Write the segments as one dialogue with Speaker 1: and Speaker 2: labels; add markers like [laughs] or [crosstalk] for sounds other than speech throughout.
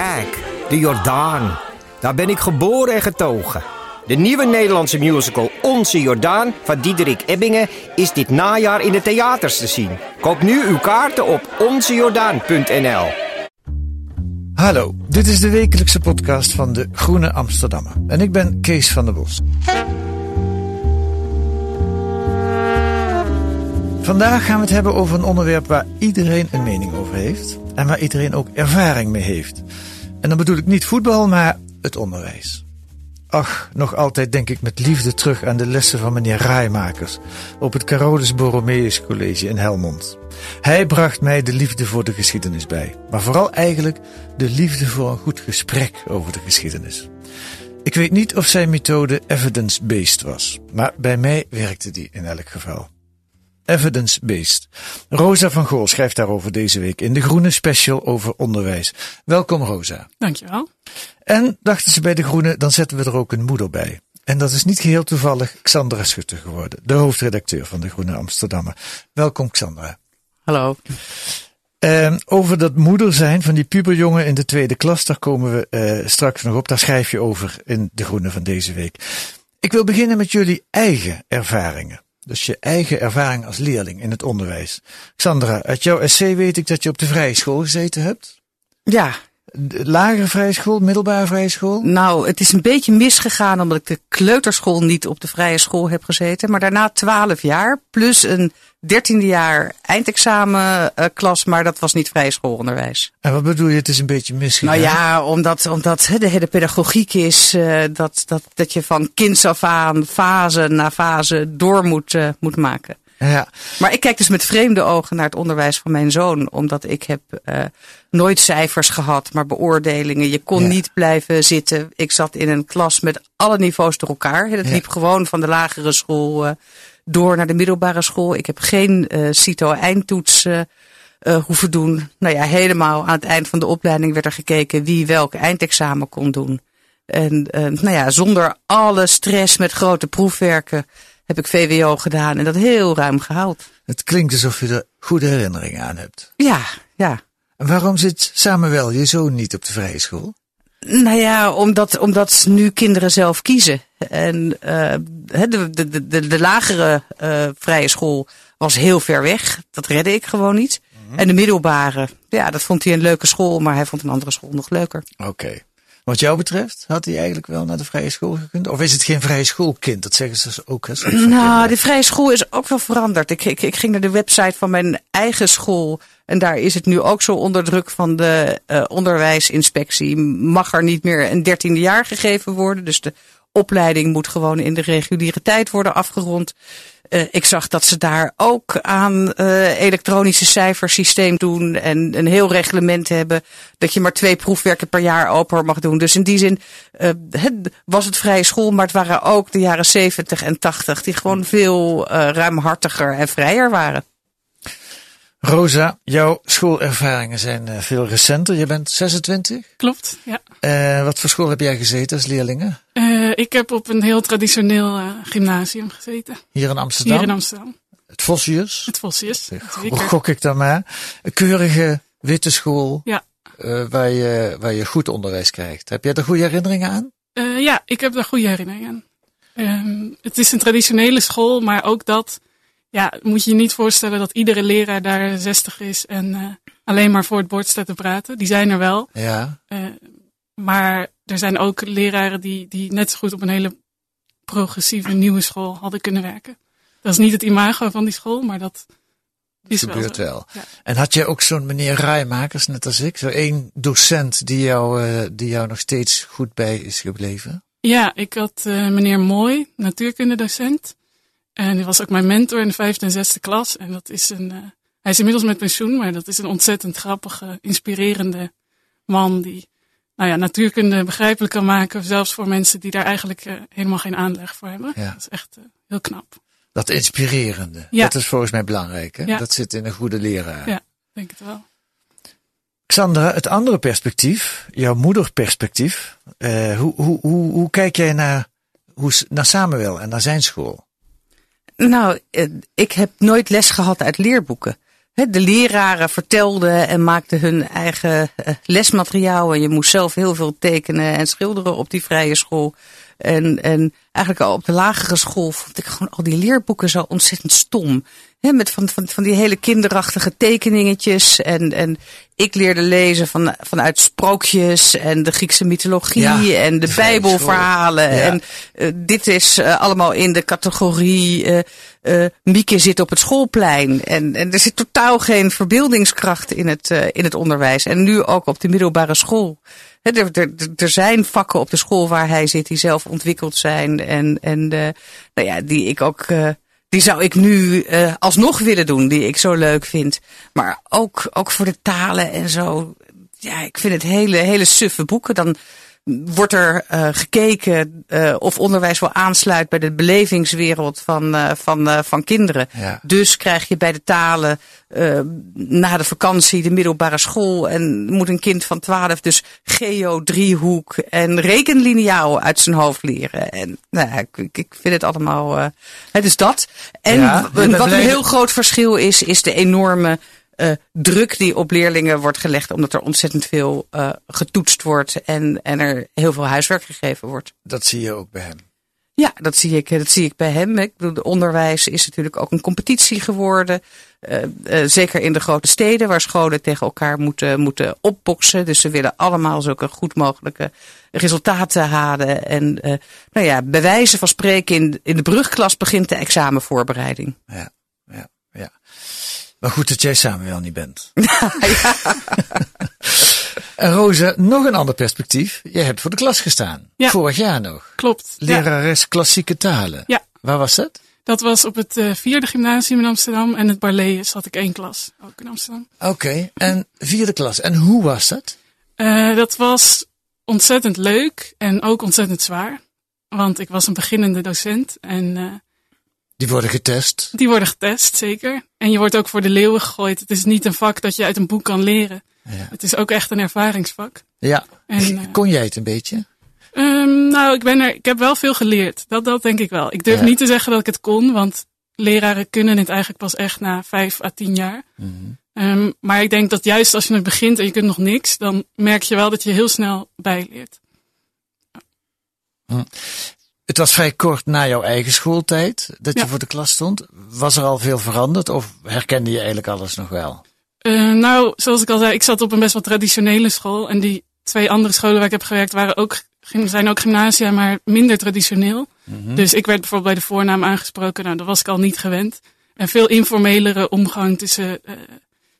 Speaker 1: Kijk, de Jordaan. Daar ben ik geboren en getogen. De nieuwe Nederlandse musical Onze Jordaan van Diederik Ebbingen is dit najaar in de theaters te zien. Koop nu uw kaarten op onzejordaan.nl.
Speaker 2: Hallo, dit is de wekelijkse podcast van de Groene Amsterdammer. En ik ben Kees van der Bos. Vandaag gaan we het hebben over een onderwerp waar iedereen een mening over heeft. En waar iedereen ook ervaring mee heeft. En dan bedoel ik niet voetbal, maar het onderwijs. Ach, nog altijd denk ik met liefde terug aan de lessen van meneer Raaimakers op het Carolus Borromeus College in Helmond. Hij bracht mij de liefde voor de geschiedenis bij, maar vooral eigenlijk de liefde voor een goed gesprek over de geschiedenis. Ik weet niet of zijn methode evidence-based was, maar bij mij werkte die in elk geval. Evidence-based. Rosa van Gool schrijft daarover deze week in de Groene Special over onderwijs. Welkom Rosa.
Speaker 3: Dankjewel.
Speaker 2: En dachten ze bij de Groene, dan zetten we er ook een moeder bij. En dat is niet geheel toevallig Xandra Schutte geworden, de hoofdredacteur van de Groene Amsterdammer. Welkom Xandra.
Speaker 3: Hallo.
Speaker 2: Ehm, over dat moeder zijn van die puberjongen in de tweede klas, daar komen we eh, straks nog op. Daar schrijf je over in de Groene van deze week. Ik wil beginnen met jullie eigen ervaringen. Dus je eigen ervaring als leerling in het onderwijs. Xandra, uit jouw essay weet ik dat je op de vrije school gezeten hebt.
Speaker 3: Ja,
Speaker 2: lagere vrije school, middelbare vrije school.
Speaker 3: nou, het is een beetje misgegaan omdat ik de kleuterschool niet op de vrije school heb gezeten. Maar daarna twaalf jaar, plus een dertiende jaar eindexamenklas, maar dat was niet vrije schoolonderwijs.
Speaker 2: En wat bedoel je, het is een beetje misgegaan?
Speaker 3: Nou ja, omdat, omdat de hele pedagogiek is eh, dat, dat, dat je van kinds af aan, fase na fase, door moet, eh, moet maken.
Speaker 2: Ja,
Speaker 3: Maar ik kijk dus met vreemde ogen naar het onderwijs van mijn zoon. Omdat ik heb eh, nooit cijfers gehad, maar beoordelingen. Je kon
Speaker 2: Ja.
Speaker 3: niet blijven zitten. Ik zat in een klas met alle niveaus door elkaar. Het
Speaker 2: Ja.
Speaker 3: liep gewoon van de lagere school eh, door naar de middelbare school. Ik heb geen eh CITO-eindtoets eh, eh, hoeven doen. Nou ja, helemaal aan het eind van de opleiding werd er gekeken wie welk eindexamen kon doen. En eh, nou ja, zonder alle stress met grote proefwerken heb ik VWO gedaan en dat heel ruim gehaald.
Speaker 2: het klinkt alsof je er goede herinneringen aan hebt.
Speaker 3: Ja, ja.
Speaker 2: En waarom zit Samuel, je zoon, niet op de vrije school?
Speaker 3: Nou ja, omdat, omdat nu kinderen zelf kiezen. En eh, de, de, de, de lagere eh, vrije school was heel ver weg. Dat redde ik gewoon niet. En de middelbare, ja, dat vond hij een leuke school, maar hij vond een andere school nog leuker.
Speaker 2: Oké. Wat jou betreft, had hij eigenlijk wel naar de vrije school gekund? Of is het geen vrije schoolkind? Dat zeggen ze ook. Hè,
Speaker 3: Nou,
Speaker 2: kinderen.
Speaker 3: de vrije school is ook wel veranderd. Ik, ik, ik ging naar de website van mijn eigen school. En daar is het nu ook zo onder druk van de eh, onderwijsinspectie. Mag er niet meer een dertiende jaar gegeven worden. Dus de opleiding moet gewoon in de reguliere tijd worden afgerond. Eh, ik zag dat ze daar ook aan eh elektronische cijfersysteem doen. En een heel reglement hebben. Dat je maar twee proefwerken per jaar open mag doen. Dus in die zin eh, het was het vrije school. Maar het waren ook de jaren 70 en 80. Die gewoon veel ruimhartiger en vrijer waren.
Speaker 2: Rosa, jouw schoolervaringen zijn eh, veel recenter. Je bent 26.
Speaker 4: Klopt, ja.
Speaker 2: Eh, wat voor school heb jij gezeten als leerlingen?
Speaker 4: Eh, ik heb op een heel traditioneel gymnasium gezeten.
Speaker 2: Hier in Amsterdam?
Speaker 4: Hier in Amsterdam.
Speaker 2: Het Vossius?
Speaker 4: Het Zeker. [laughs]
Speaker 2: gok ik dan maar? Een keurige witte school
Speaker 4: Ja.
Speaker 2: waar, je, waar je goed onderwijs krijgt. Heb jij er goede herinneringen aan?
Speaker 4: Ja, ik heb daar goede herinneringen aan. Ehm, het is een traditionele school, maar ook dat ja, moet je je niet voorstellen dat iedere leraar daar 60 is en eh, alleen maar voor het bord staat te praten. Die zijn er wel.
Speaker 2: Ja.
Speaker 4: Eh, maar er zijn ook leraren die, die net zo goed op een hele progressieve nieuwe school hadden kunnen werken. Dat is niet het imago van die school, maar dat is
Speaker 2: gebeurt wel.
Speaker 4: Ja.
Speaker 2: En had jij ook zo'n meneer Rijmakers, net als ik, zo één docent die jou, eh, die jou nog steeds goed bij is gebleven?
Speaker 4: Ja, ik had meneer Mooi, natuurkundedocent. En die was ook mijn mentor in de vijfde en zesde klas. En dat is een, eh, hij is inmiddels met pensioen, maar dat is een ontzettend grappige, inspirerende man die nou ja, natuurkunde begrijpelijk kan maken. Zelfs voor mensen die daar eigenlijk uh, helemaal geen aanleg voor hebben.
Speaker 2: Ja.
Speaker 4: Dat is echt uh, heel knap.
Speaker 2: Dat inspirerende.
Speaker 4: Ja.
Speaker 2: Dat is volgens mij belangrijk. Hè?
Speaker 4: Ja.
Speaker 2: Dat zit in een goede leraar.
Speaker 4: Ja, denk het wel.
Speaker 2: Xandra, het andere perspectief, jouw moederperspectief. Hoe, hoe, hoe, hoe kijk jij naar, hoe, naar Samuel en naar zijn school?
Speaker 3: Nou, eh, ik heb nooit les gehad uit leerboeken. De leraren vertelden en maakten hun eigen eh, lesmateriaal. En je moest zelf heel veel tekenen en schilderen op die vrije school. En, en eigenlijk al op de lagere school vond ik gewoon al die leerboeken zo ontzettend stom. Hè, met van, van, van die hele kinderachtige tekeningetjes. En, en ik leerde lezen van, vanuit sprookjes en de Griekse mythologie
Speaker 2: Ja,
Speaker 3: en de [laughs] Bijbelverhalen.
Speaker 2: Ja.
Speaker 3: En uh, dit is uh, allemaal in de categorie uh, uh, Mieke zit op het schoolplein. En, en er zit totaal geen verbeeldingskracht in het, in het onderwijs. En nu ook op de middelbare school. Er, zijn vakken op de school waar hij zit die zelf ontwikkeld zijn. En, en uh, nou ja, die ik ook. Uh, die zou ik nu uh, alsnog willen doen, die ik zo leuk vind. Maar ook, ook voor de talen en zo. Ja, ik vind het hele, hele suffe boeken. Dan wordt er uh, gekeken uh, of onderwijs wel aansluit bij de belevingswereld van, uh, van, van kinderen.
Speaker 2: Ja.
Speaker 3: Dus krijg je bij de talen na de vakantie de middelbare school en moet een kind van 12 dus geo, driehoek en rekenliniaal uit zijn hoofd leren. En nou, ja, ik, ik vind het allemaal. het is dat. En
Speaker 2: Ja,
Speaker 3: wat een heel groot verschil is, is de enorme uh, druk die op leerlingen wordt gelegd, omdat er ontzettend veel uh, getoetst wordt en, en er heel veel huiswerk gegeven wordt.
Speaker 2: Dat zie je ook bij hem.
Speaker 3: Ja, dat zie ik, dat zie ik bij hem. Ik bedoel, de onderwijs is natuurlijk ook een competitie geworden. Uh, uh, zeker in de grote steden, waar scholen tegen elkaar moeten, moeten opboksen. Dus ze willen allemaal zulke goed mogelijke resultaten halen. En uh, nou ja, bij wijze van spreken, in, in de brugklas begint de examenvoorbereiding.
Speaker 2: Ja, ja, ja. Maar goed dat jij Samuel niet bent. [laughs] [laughs] en Rosa, nog een ander perspectief. Jij hebt voor de klas gestaan.
Speaker 4: Ja.
Speaker 2: Vorig jaar nog.
Speaker 4: Klopt. Ja,
Speaker 2: Lerares klassieke talen.
Speaker 4: Ja.
Speaker 2: Waar was dat?
Speaker 4: dat was op het uh, vierde gymnasium in Amsterdam. En het Barlees had ik één klas, ook in Amsterdam.
Speaker 2: Oké, en vierde klas. En hoe was dat?
Speaker 4: Uh, dat was ontzettend leuk en ook ontzettend zwaar. Want ik was een beginnende docent en uh,
Speaker 2: Die worden getest.
Speaker 4: die worden getest, zeker. En je wordt ook voor de leeuwen gegooid. Het is niet een vak dat je uit een boek kan leren.
Speaker 2: Ja.
Speaker 4: Het is ook echt een ervaringsvak.
Speaker 2: Ja.
Speaker 4: En, [laughs]
Speaker 2: Kon jij het een beetje?
Speaker 4: Um, nou, ik, ben er, ik heb wel veel geleerd. Dat, dat denk ik wel. Ik durf
Speaker 2: Ja.
Speaker 4: niet te zeggen dat ik het kon, want leraren kunnen het eigenlijk pas echt na vijf à tien jaar.
Speaker 2: Mhm.
Speaker 4: Um, maar ik denk dat juist als je het begint en je kunt nog niks, dan merk je wel dat je heel snel bijleert.
Speaker 2: Het was vrij kort na jouw eigen schooltijd dat je
Speaker 4: Ja.
Speaker 2: voor de klas stond. Was er al veel veranderd of herkende je eigenlijk alles nog wel?
Speaker 4: Uh, nou, zoals ik al zei, ik zat op een best wel traditionele school. En die twee andere scholen waar ik heb gewerkt waren ook, zijn ook gymnasia, maar minder traditioneel.
Speaker 2: Mhm.
Speaker 4: Dus ik werd bijvoorbeeld bij de voornaam aangesproken. Nou, dat was ik al niet gewend. En veel informelere omgang tussen uh,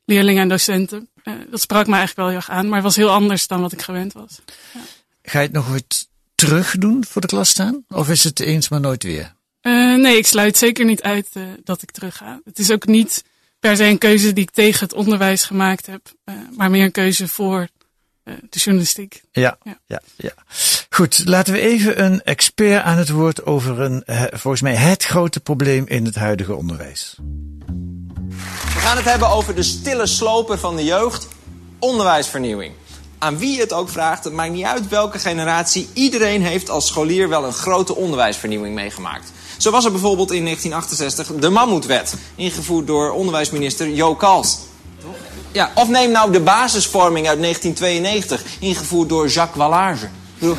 Speaker 4: leerlingen en docenten. Uh, dat sprak me eigenlijk wel heel erg aan, maar het was heel anders dan wat ik gewend was.
Speaker 2: Ga je het nog ooit terug doen voor de klas staan? Of is het eens maar nooit weer?
Speaker 4: Uh, nee, ik sluit zeker niet uit uh, dat ik terug ga. Het is ook niet per se een keuze die ik tegen het onderwijs gemaakt heb, uh, maar meer een keuze voor uh, de journalistiek.
Speaker 2: Ja,
Speaker 4: Ja.
Speaker 2: ja, ja. Goed, laten we even een expert aan het woord over een, eh, volgens mij, het grote probleem in het huidige onderwijs.
Speaker 5: We gaan het hebben over de stille sloper van de jeugd, onderwijsvernieuwing. Aan wie het ook vraagt, het maakt niet uit welke generatie, iedereen heeft als scholier wel een grote onderwijsvernieuwing meegemaakt. Zo was er bijvoorbeeld in 1968 de Mammoetwet, ingevoerd door onderwijsminister Jo Kals. Ja, of neem nou de basisvorming uit 1992, ingevoerd door Jacques Wallage. Bedoel,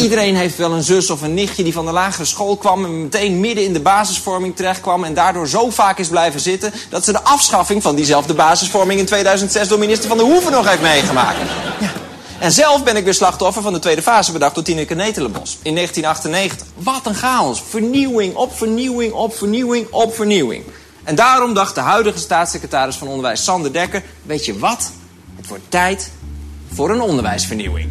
Speaker 5: Iedereen heeft wel een zus of een nichtje die van de lagere school kwam en meteen midden in de basisvorming terecht kwam en daardoor zo vaak is blijven zitten dat ze de afschaffing van diezelfde basisvorming in 2006 door minister Van der Hoeven nog heeft meegemaakt. Ja. En zelf ben ik weer slachtoffer van de tweede fase bedacht door Tineke Netelenbos in 1998. Wat een chaos. Vernieuwing op vernieuwing op vernieuwing op vernieuwing. En daarom dacht de huidige staatssecretaris van Onderwijs Sander Dekker... weet je wat? Het wordt tijd voor een onderwijsvernieuwing.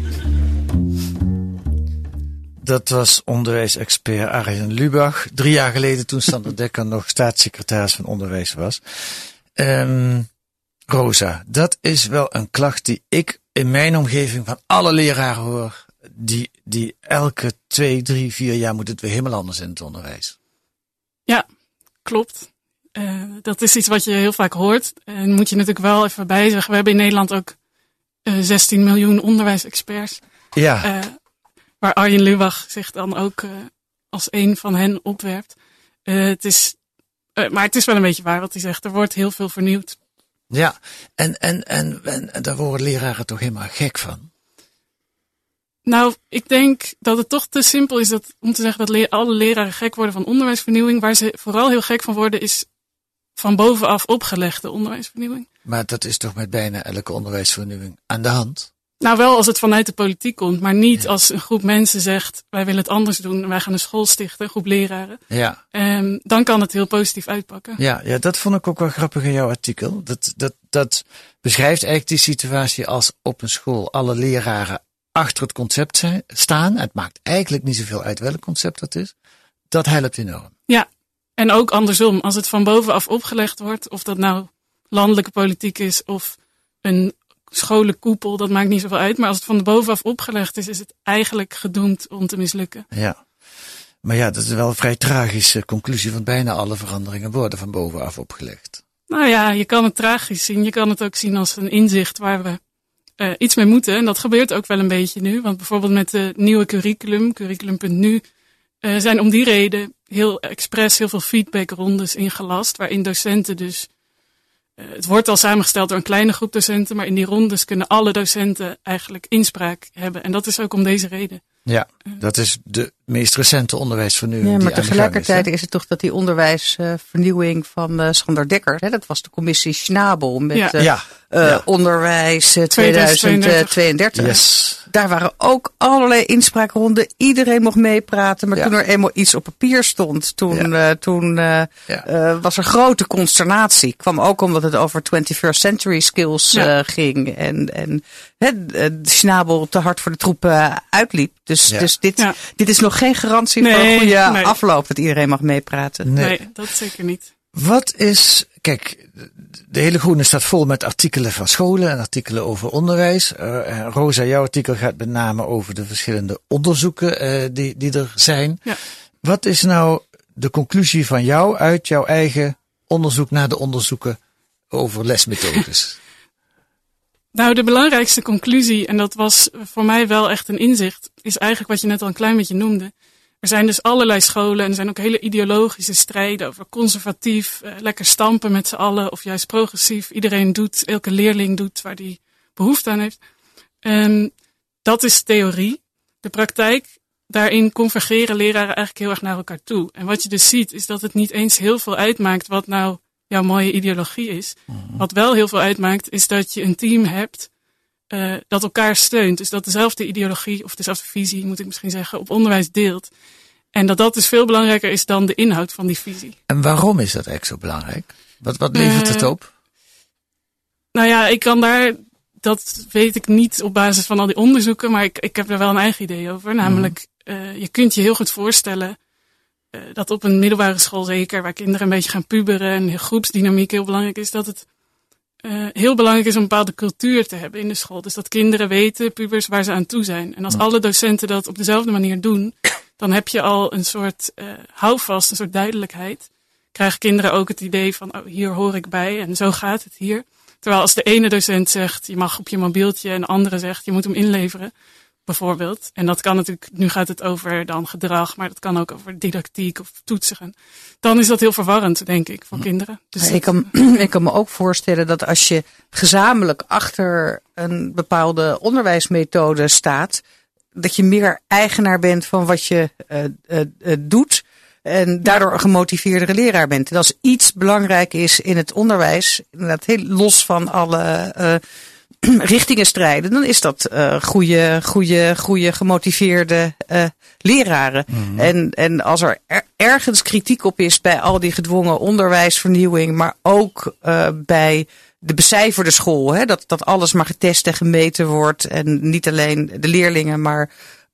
Speaker 2: Dat was onderwijsexpert Arjen Lubach. Drie jaar geleden toen Sander [laughs] Dekker nog staatssecretaris van Onderwijs was. Um, Rosa, dat is wel een klacht die ik in mijn omgeving van alle leraren hoor. Die, die elke twee, drie, vier jaar moet het weer helemaal anders in het onderwijs.
Speaker 4: Ja, klopt. Uh, dat is iets wat je heel vaak hoort. En moet je natuurlijk wel even bij zeggen. We hebben in Nederland ook uh, 16 miljoen onderwijsexperts.
Speaker 2: Ja.
Speaker 4: Uh, waar Arjen Lubach zich dan ook uh, als een van hen opwerpt. het is, maar het is wel een beetje waar wat hij zegt. Er wordt heel veel vernieuwd.
Speaker 2: Ja, en, en, en, en, en daar worden leraren toch helemaal gek van?
Speaker 4: Nou, ik denk dat het toch te simpel is dat, om te zeggen dat le alle leraren gek worden van onderwijsvernieuwing. Waar ze vooral heel gek van worden is van bovenaf opgelegde onderwijsvernieuwing.
Speaker 2: Maar dat is toch met bijna elke onderwijsvernieuwing aan de hand?
Speaker 4: Nou, wel als het vanuit de politiek komt, maar niet ja. als een groep mensen zegt: wij willen het anders doen, wij gaan een school stichten, een groep leraren.
Speaker 2: Ja.
Speaker 4: Um, dan kan het heel positief uitpakken.
Speaker 2: Ja, ja, dat vond ik ook wel grappig in jouw artikel. Dat, dat, dat beschrijft eigenlijk die situatie als op een school alle leraren achter het concept zijn, staan. Het maakt eigenlijk niet zoveel uit welk concept dat is. Dat helpt enorm.
Speaker 4: Ja, en ook andersom. Als het van bovenaf opgelegd wordt, of dat nou landelijke politiek is of een scholenkoepel, dat maakt niet zoveel uit. Maar als het van bovenaf opgelegd is, is het eigenlijk gedoemd om te mislukken.
Speaker 2: Ja. Maar ja, dat is wel een vrij tragische conclusie, want bijna alle veranderingen worden van bovenaf opgelegd.
Speaker 4: Nou ja, je kan het tragisch zien. Je kan het ook zien als een inzicht waar we uh, iets mee moeten. En dat gebeurt ook wel een beetje nu. Want bijvoorbeeld met de nieuwe curriculum, curriculum.nu, uh, zijn om die reden heel expres heel veel feedbackrondes ingelast. Waarin docenten dus. Uh, het wordt al samengesteld door een kleine groep docenten. Maar in die rondes kunnen alle docenten eigenlijk inspraak hebben. En dat is ook om deze reden.
Speaker 2: Ja, dat is de meest recente onderwijsvernieuwing.
Speaker 3: Ja, maar tegelijkertijd
Speaker 2: is,
Speaker 3: is, het toch dat die onderwijsvernieuwing van uh, Sander Dekker, hè, dat was de commissie Schnabel met
Speaker 4: ja.
Speaker 3: Uh,
Speaker 2: ja.
Speaker 3: Uh,
Speaker 2: ja.
Speaker 3: onderwijs 2032.
Speaker 2: Yes.
Speaker 3: Daar waren ook allerlei inspraakronden. Iedereen mocht meepraten. Maar
Speaker 2: Ja.
Speaker 3: toen er eenmaal iets op papier stond, toen,
Speaker 2: Ja.
Speaker 3: uh, toen uh,
Speaker 2: Ja.
Speaker 3: uh, was er grote consternatie. Kwam ook omdat het over 21st century skills
Speaker 4: Ja.
Speaker 3: uh, ging. En, en hè, de Schnabel te hard voor de troepen uitliep. Dus,
Speaker 2: Ja.
Speaker 3: dus dit,
Speaker 4: Ja.
Speaker 3: dit is nog geen garantie voor een goede
Speaker 4: nee.
Speaker 3: afloop. Dat iedereen mag meepraten.
Speaker 2: Nee.
Speaker 4: Nee, dat zeker niet.
Speaker 2: Wat is, kijk, de hele groene staat vol met artikelen van scholen en artikelen over onderwijs. Uh, en Rosa, jouw artikel gaat met name over de verschillende onderzoeken uh, die, die er zijn.
Speaker 4: Ja.
Speaker 2: Wat is nou de conclusie van jou uit jouw eigen onderzoek naar de onderzoeken over lesmethodes? [laughs]
Speaker 4: Nou, de belangrijkste conclusie, en dat was voor mij wel echt een inzicht, is eigenlijk wat je net al een klein beetje noemde. Er zijn dus allerlei scholen en er zijn ook hele ideologische strijden over conservatief, eh, lekker stampen met z'n allen of juist progressief. Iedereen doet, elke leerling doet waar die behoefte aan heeft. En dat is theorie. De praktijk, daarin convergeren leraren eigenlijk heel erg naar elkaar toe. En wat je dus ziet, is dat het niet eens heel veel uitmaakt wat nou jouw mooie ideologie is. Wat wel heel veel uitmaakt, is dat je een team hebt uh, dat elkaar steunt. Dus dat dezelfde ideologie, of dezelfde visie, moet ik misschien zeggen, op onderwijs deelt. En dat dat dus veel belangrijker is dan de inhoud van die visie.
Speaker 2: En waarom is dat eigenlijk zo belangrijk? Wat, wat levert het
Speaker 4: Eh,
Speaker 2: op?
Speaker 4: Nou ja, ik kan daar, dat weet ik niet op basis van al die onderzoeken, maar ik, ik heb er wel een eigen idee over. Namelijk, uh, je kunt je heel goed voorstellen dat op een middelbare school zeker, waar kinderen een beetje gaan puberen en groepsdynamiek heel belangrijk is, dat het uh, heel belangrijk is om een bepaalde cultuur te hebben in de school. Dus dat kinderen weten, pubers, waar ze aan toe zijn. En als
Speaker 2: Ja.
Speaker 4: alle docenten dat op dezelfde manier doen, dan heb je al een soort uh, houvast, een soort duidelijkheid. Krijgen kinderen ook het idee van, oh, hier hoor ik bij en zo gaat het hier. Terwijl als de ene docent zegt, je mag op je mobieltje en de andere zegt, je moet hem inleveren, bijvoorbeeld. En dat kan natuurlijk, nu gaat het over dan gedrag, maar dat kan ook over didactiek of toetsen. Dan is dat heel verwarrend, denk ik, voor kinderen. Dus
Speaker 3: ik, kan, [clears throat] ik kan me ook voorstellen dat als je gezamenlijk achter een bepaalde onderwijsmethode staat, dat je meer eigenaar bent van wat je uh, uh, uh, doet. En daardoor een gemotiveerdere leraar bent. En als iets belangrijk is in het onderwijs, inderdaad heel los van alle uh, [clears throat] richtingen strijden, dan is dat uh, goede, goede, goede gemotiveerde uh, leraren. Mm-hmm. En, en als er, er ergens kritiek op is bij al die gedwongen onderwijsvernieuwing, maar ook uh, bij de becijferde school, hè, dat, dat alles maar getest en gemeten wordt en niet alleen de leerlingen, maar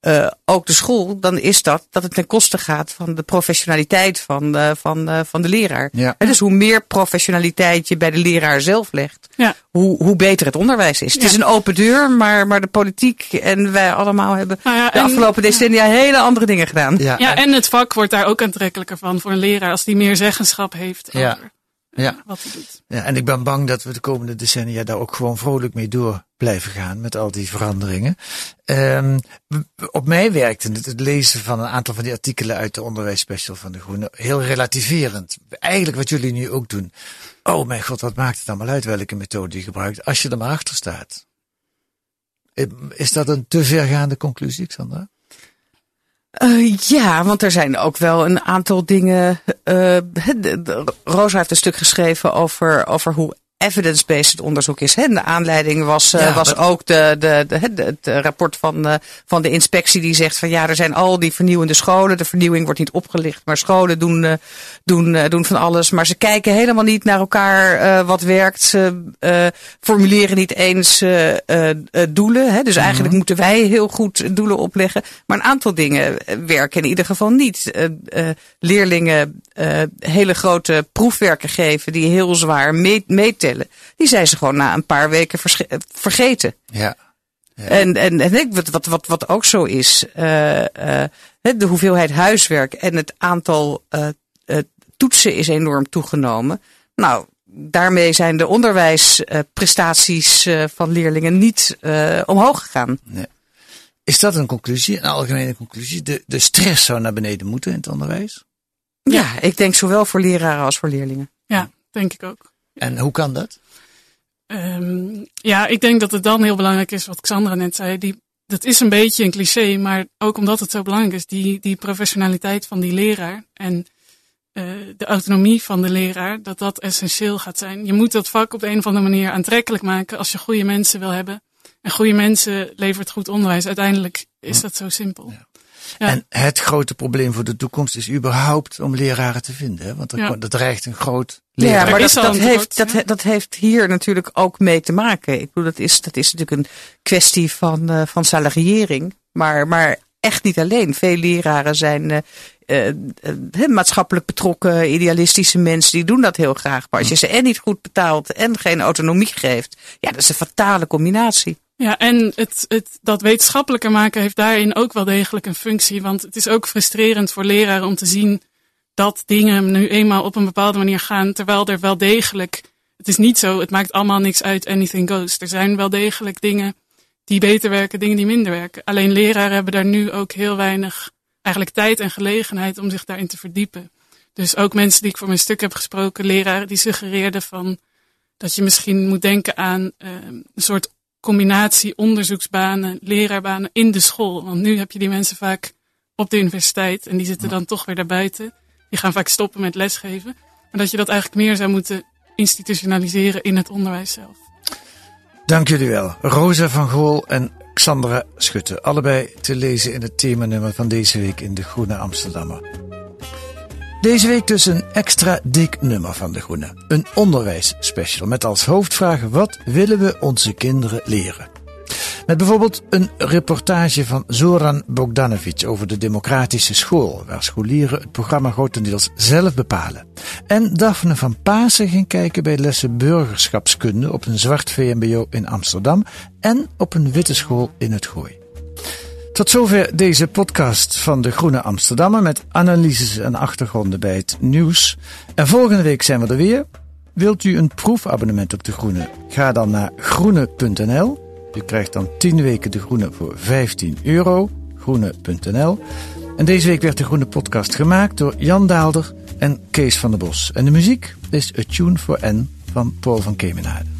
Speaker 3: uh, ook de school, dan is dat dat het ten koste gaat van de professionaliteit van, uh, van, uh, van de leraar.
Speaker 2: Ja.
Speaker 3: En dus hoe meer professionaliteit je bij de leraar zelf legt,
Speaker 4: Ja.
Speaker 3: hoe, hoe beter het onderwijs is. Het is een open deur, maar, maar de politiek en wij allemaal hebben
Speaker 4: Nou ja,
Speaker 3: de
Speaker 4: en-
Speaker 3: afgelopen decennia hele andere dingen gedaan.
Speaker 2: Ja,
Speaker 4: Ja, en het vak wordt daar ook aantrekkelijker van voor een leraar als die meer zeggenschap heeft
Speaker 2: Ja.
Speaker 4: over
Speaker 2: ja.
Speaker 4: wat hij doet.
Speaker 2: Ja, en ik ben bang dat we de komende decennia daar ook gewoon vrolijk mee door blijven gaan met al die veranderingen. Ehm, op mij werkte het, het lezen van een aantal van die artikelen uit de onderwijsspecial van de Groene heel relativerend. Eigenlijk wat jullie nu ook doen. Oh mijn god, wat maakt het allemaal uit welke methode je gebruikt als je er maar achter staat. Eh, Is dat een te vergaande conclusie, Xandra?
Speaker 3: Eh, ja, want er zijn ook wel een aantal dingen. eh, Rosa heeft een stuk geschreven over, over hoe evidence-based onderzoek is. Hè? De aanleiding was, eh, was
Speaker 2: dat-
Speaker 3: ook de, de, de, de- het eh, rapport van, eh, van de inspectie die zegt van ja, er zijn al die vernieuwende scholen. De vernieuwing wordt niet opgelicht, maar scholen doen, doen, doen van alles. Maar ze kijken helemaal niet naar elkaar wat werkt. Ze formuleren niet eens doelen. Hè? Dus eigenlijk moeten wij heel goed doelen opleggen. Maar een aantal dingen werken in ieder geval niet. Leerlingen eh, hele grote proefwerken geven die heel zwaar mee- meetellen. Die zijn ze gewoon na een paar weken eh, vergeten.
Speaker 2: Ja.
Speaker 3: En, en, en ik, wat, wat, wat, wat ook zo is, hè, de hoeveelheid huiswerk en het aantal toetsen is enorm toegenomen. Nou, daarmee zijn de onderwijsprestaties van leerlingen niet omhoog gegaan.
Speaker 2: Is dat een conclusie, een algemene conclusie? De, de stress zou naar beneden moeten in het onderwijs?
Speaker 3: Ja, ik denk zowel voor leraren als voor leerlingen.
Speaker 4: Ja, denk ik ook.
Speaker 2: En hoe kan dat?
Speaker 4: Ehm, ja, ik denk dat het dan heel belangrijk is wat Xandra net zei. Die, dat is een beetje een cliché, maar ook omdat het zo belangrijk is, die, die professionaliteit van die leraar en eh, de autonomie van de leraar, dat dat essentieel gaat zijn. Je moet dat vak op de een of andere manier aantrekkelijk maken als je goede mensen wil hebben. En goede mensen levert goed onderwijs. Uiteindelijk is dat zo simpel. Ja.
Speaker 2: En het grote probleem voor de toekomst is überhaupt om leraren te vinden. Hè? Want er,
Speaker 4: Ja.
Speaker 2: er dreigt een groot
Speaker 3: Ja,
Speaker 2: leraar.
Speaker 3: maar
Speaker 4: is
Speaker 3: dat, dat, heeft, dat, dat heeft hier natuurlijk ook mee te maken. Ik bedoel, dat is, dat is natuurlijk een kwestie van, eh, van salariëring. Maar, maar echt niet alleen. Veel leraren zijn eh, eh, maatschappelijk betrokken, idealistische mensen. Die doen dat heel graag. Maar als je ze en niet goed betaalt en geen autonomie geeft. Ja, dat is een fatale combinatie.
Speaker 4: Ja, en het, het, dat wetenschappelijker maken heeft daarin ook wel degelijk een functie. Want het is ook frustrerend voor leraren om te zien dat dingen nu eenmaal op een bepaalde manier gaan. Terwijl er wel degelijk, het is niet zo, het maakt allemaal niks uit, anything goes. Er zijn wel degelijk dingen die beter werken, dingen die minder werken. Alleen leraren hebben daar nu ook heel weinig eigenlijk tijd en gelegenheid om zich daarin te verdiepen. Dus ook mensen die ik voor mijn stuk heb gesproken, leraren, die suggereerden van dat je misschien moet denken aan eh, een soort combinatie onderzoeksbanen, leraarbanen in de school. Want nu heb je die mensen vaak op de universiteit en die zitten dan toch weer daarbuiten. Die gaan vaak stoppen met lesgeven. Maar dat je dat eigenlijk meer zou moeten institutionaliseren in het onderwijs zelf.
Speaker 2: Dank jullie wel. Rosa van Gool en Xandra Schutte. Allebei te lezen in het themanummer van deze week in De Groene Amsterdammer. Deze week dus een extra dik nummer van De Groene. Een onderwijsspecial met als hoofdvraag wat willen we onze kinderen leren? Met bijvoorbeeld een reportage van Zoran Bogdanovic over de democratische school, waar scholieren het programma grotendeels zelf bepalen. En Daphne van Pasen ging kijken bij lessen burgerschapskunde op een zwart VMBO in Amsterdam en op een witte school in het Gooi. Tot zover deze podcast van de Groene Amsterdammer met analyses en achtergronden bij het nieuws. En volgende week zijn we er weer. Wilt u een proefabonnement op de Groene? Ga dan naar groene.nl. U krijgt dan 10 weken de Groene voor 15 euro. Groene.nl. En deze week werd de Groene podcast gemaakt door Jan Daalder en Kees van der Bos. En de muziek is A Tune for N van Paul van Kemenade.